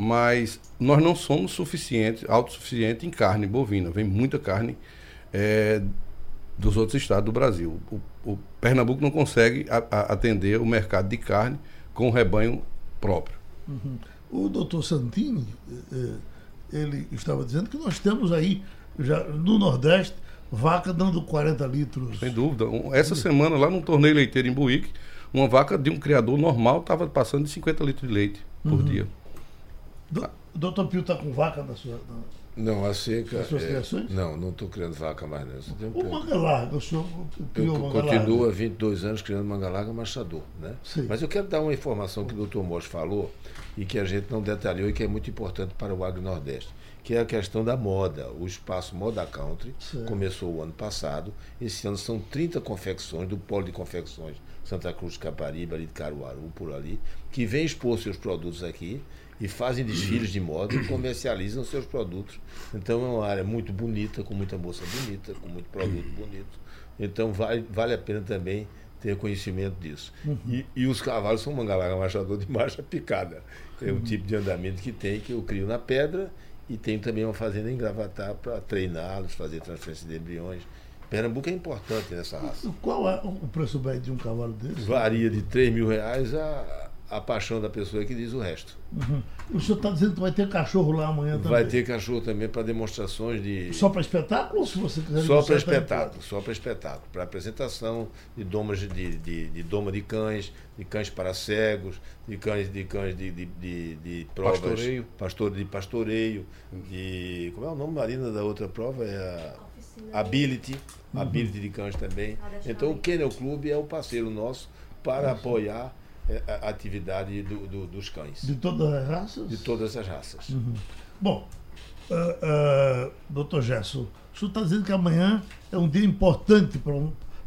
[SPEAKER 7] Mas nós não somos suficientes, autossuficientes em carne bovina. Vem muita carne eh, dos outros estados do Brasil. O, o Pernambuco não consegue a- a- atender o mercado de carne com o rebanho próprio.
[SPEAKER 4] O doutor Santini, eh, ele estava dizendo que nós temos aí, já no Nordeste, vaca dando 40 litros.
[SPEAKER 7] Sem dúvida. Essa semana, lá no torneio leiteiro em Buíque, uma vaca de um criador normal estava passando de 50 litros de leite por dia.
[SPEAKER 4] Do, o doutor Pio está com vaca na sua. na-
[SPEAKER 5] Não, a seca.
[SPEAKER 4] As suas
[SPEAKER 5] é,
[SPEAKER 4] criações?
[SPEAKER 5] não, não estou criando vaca mais, não. Só tenho
[SPEAKER 4] O
[SPEAKER 5] pouco.
[SPEAKER 4] manga larga, o senhor criou
[SPEAKER 5] Eu
[SPEAKER 4] manga
[SPEAKER 5] continuo
[SPEAKER 4] larga.
[SPEAKER 5] há 22 anos criando manga larga machador. Né?
[SPEAKER 4] Sim.
[SPEAKER 5] Mas eu quero dar uma informação que o doutor Mosch falou e que a gente não detalhou e que é muito importante para o Agro Nordeste, que é a questão da moda. O espaço Moda Country começou o ano passado. Esse ano são 30 confecções do Polo de Confecções Santa Cruz de Caparibe, ali de Caruaru, por ali, que vem expor seus produtos aqui e fazem desfiles de moda e comercializam seus produtos. Então é uma área muito bonita, com muita moça bonita, com muito produto bonito. Então vale, vale a pena também ter conhecimento disso. E, e os cavalos são mangalaga machador de marcha picada. É o tipo de andamento que tem, que eu crio na pedra e tenho também uma fazenda em Gravatar para treiná-los, fazer transferência de embriões. Pernambuco é importante nessa raça.
[SPEAKER 4] Qual é o preço médio de um cavalo desse?
[SPEAKER 5] Varia de 3 mil reais a, a paixão da pessoa que diz o resto.
[SPEAKER 4] Uhum. O senhor está dizendo que vai ter cachorro lá amanhã também?
[SPEAKER 5] Vai ter cachorro também para demonstrações de.
[SPEAKER 4] Só para espetáculo ou se você quiser
[SPEAKER 5] Só para
[SPEAKER 4] tá
[SPEAKER 5] espetáculo, só para espetáculo, para apresentação de domas de, de, de doma de cães, de cães para cegos, de cães de cães de, de, de, de provas,
[SPEAKER 7] Pastoreio.
[SPEAKER 5] pastor de pastoreio, de como é o nome Marina da outra prova é a Ability, Ability de cães também. Então o Kennel Club é o parceiro nosso para apoiar é, a atividade do, do, dos cães.
[SPEAKER 4] De todas as raças?
[SPEAKER 5] De todas as raças.
[SPEAKER 4] Uhum. Bom, uh, uh, doutor Gerson, o senhor está dizendo que amanhã é um dia importante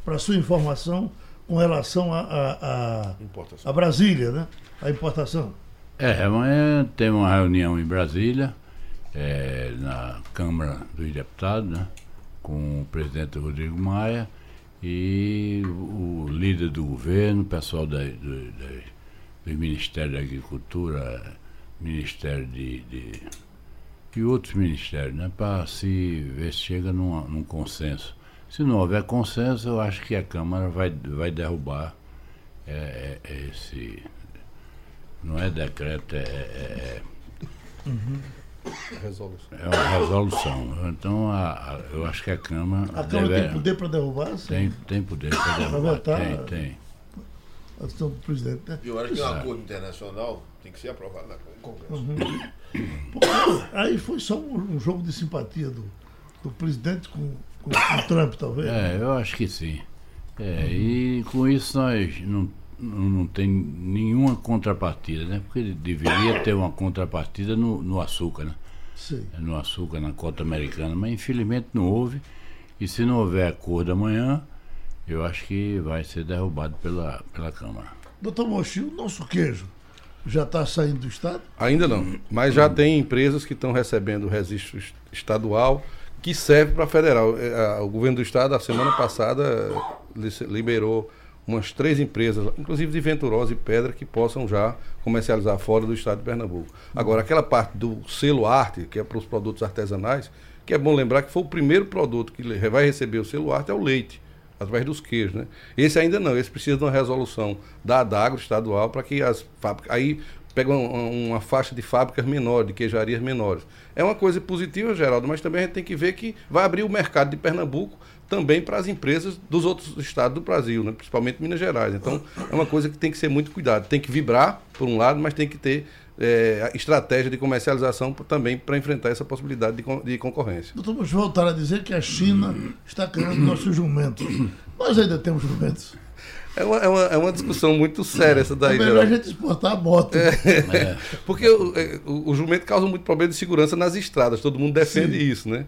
[SPEAKER 4] para a sua informação com relação a, a, a, a, Brasília, né? A importação.
[SPEAKER 6] É, amanhã tem uma reunião em Brasília, é, na Câmara dos Deputados, né? Com o presidente Rodrigo Maia e o líder do governo, o pessoal da, do, da, do Ministério da Agricultura, Ministério de, de e outros ministérios, né, para se ver se chega num, num, consenso. Se não houver consenso, eu acho que a Câmara vai, vai derrubar é, é, esse. Não é decreto, é. é, é
[SPEAKER 7] uhum. Resolução.
[SPEAKER 6] É uma resolução. Então, a, a, eu acho que a Câmara.
[SPEAKER 4] A Câmara deve, tem poder para derrubar?
[SPEAKER 6] Sim. Tem, tem poder para derrubar. Tem, tem.
[SPEAKER 4] A ação do presidente, né?
[SPEAKER 5] Eu acho que é um acordo internacional tem que ser aprovado na Congresso.
[SPEAKER 4] Uhum. aí foi só um, um, jogo de simpatia do, do presidente com, com, com o Trump, talvez.
[SPEAKER 6] É, eu acho que sim. É, uhum. E com isso nós não, não tem nenhuma contrapartida, né? Porque deveria ter uma contrapartida no, no açúcar, né?
[SPEAKER 4] Sim.
[SPEAKER 6] No açúcar, na cota americana, mas infelizmente não houve. E se não houver acordo amanhã, eu acho que vai ser derrubado pela, pela Câmara.
[SPEAKER 4] Doutor Mochi, o nosso queijo já está saindo do Estado?
[SPEAKER 7] Ainda não, mas já tem empresas que estão recebendo o registro estadual que serve para federal. É, o governo do Estado, a semana passada, liberou umas três empresas, inclusive de Venturosa e Pedra, que possam já comercializar fora do estado de Pernambuco. Agora, aquela parte do selo arte, que é para os produtos artesanais, que é bom lembrar que foi o primeiro produto que vai receber o selo arte, é o leite através dos queijos, né? Esse ainda não, esse precisa de uma resolução da Adagro estadual para que as fábricas. Aí pega uma, uma, faixa de fábricas menores, de queijarias menores. É uma coisa positiva, Geraldo, mas também a gente tem que ver que vai abrir o mercado de Pernambuco também para as empresas dos outros estados do Brasil, né? principalmente Minas Gerais. Então, é uma coisa que tem que ser muito cuidado. Tem que vibrar, por um lado, mas tem que ter é, estratégia de comercialização também para enfrentar essa possibilidade de, de concorrência.
[SPEAKER 4] Doutor, vamos voltar a dizer que a China está criando nossos jumentos. Nós ainda temos jumentos.
[SPEAKER 7] É uma, é uma, é uma discussão muito séria essa daí.
[SPEAKER 4] É melhor a gente exportar a moto. É,
[SPEAKER 7] é. Porque o, é, o, o, jumento causa muito problema de segurança nas estradas, todo mundo defende Sim. isso, né?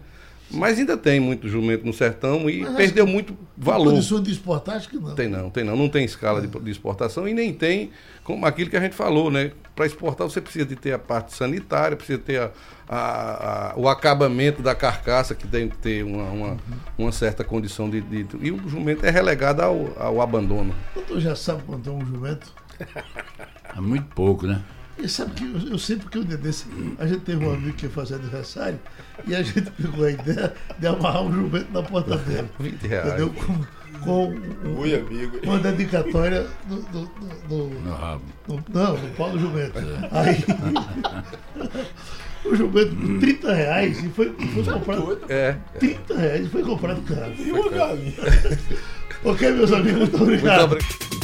[SPEAKER 7] Mas ainda tem muito jumento no sertão e Mas perdeu muito valor.
[SPEAKER 4] Condição de exportar, acho que não.
[SPEAKER 7] Tem não, tem não. Não tem escala de, de exportação e nem tem como aquilo que a gente falou, né? Para exportar você precisa de ter a parte sanitária, precisa ter a, a, a, o acabamento da carcaça, que tem que ter uma, uma, uhum. uma certa condição de, de, E o jumento é relegado ao, ao abandono.
[SPEAKER 4] Tu já sabe quanto é um jumento?
[SPEAKER 6] É muito pouco, né?
[SPEAKER 4] E sabe que eu, eu sei porque um dia desse, a gente teve um amigo que ia fazer aniversário e a gente pegou a ideia de amarrar um jumento na porta dele.
[SPEAKER 7] 20 reais.
[SPEAKER 4] Entendeu? Com, com um,
[SPEAKER 5] amigo.
[SPEAKER 4] uma dedicatória do, do, do,
[SPEAKER 6] no rabo.
[SPEAKER 4] No, não, do jumento. É. Aí o jumento por 30 reais e foi, foi comprado.
[SPEAKER 7] É.
[SPEAKER 4] 30 reais e foi comprado caro. E uma galinha. ok, meus amigos, muito obrigado. Muito obrigado.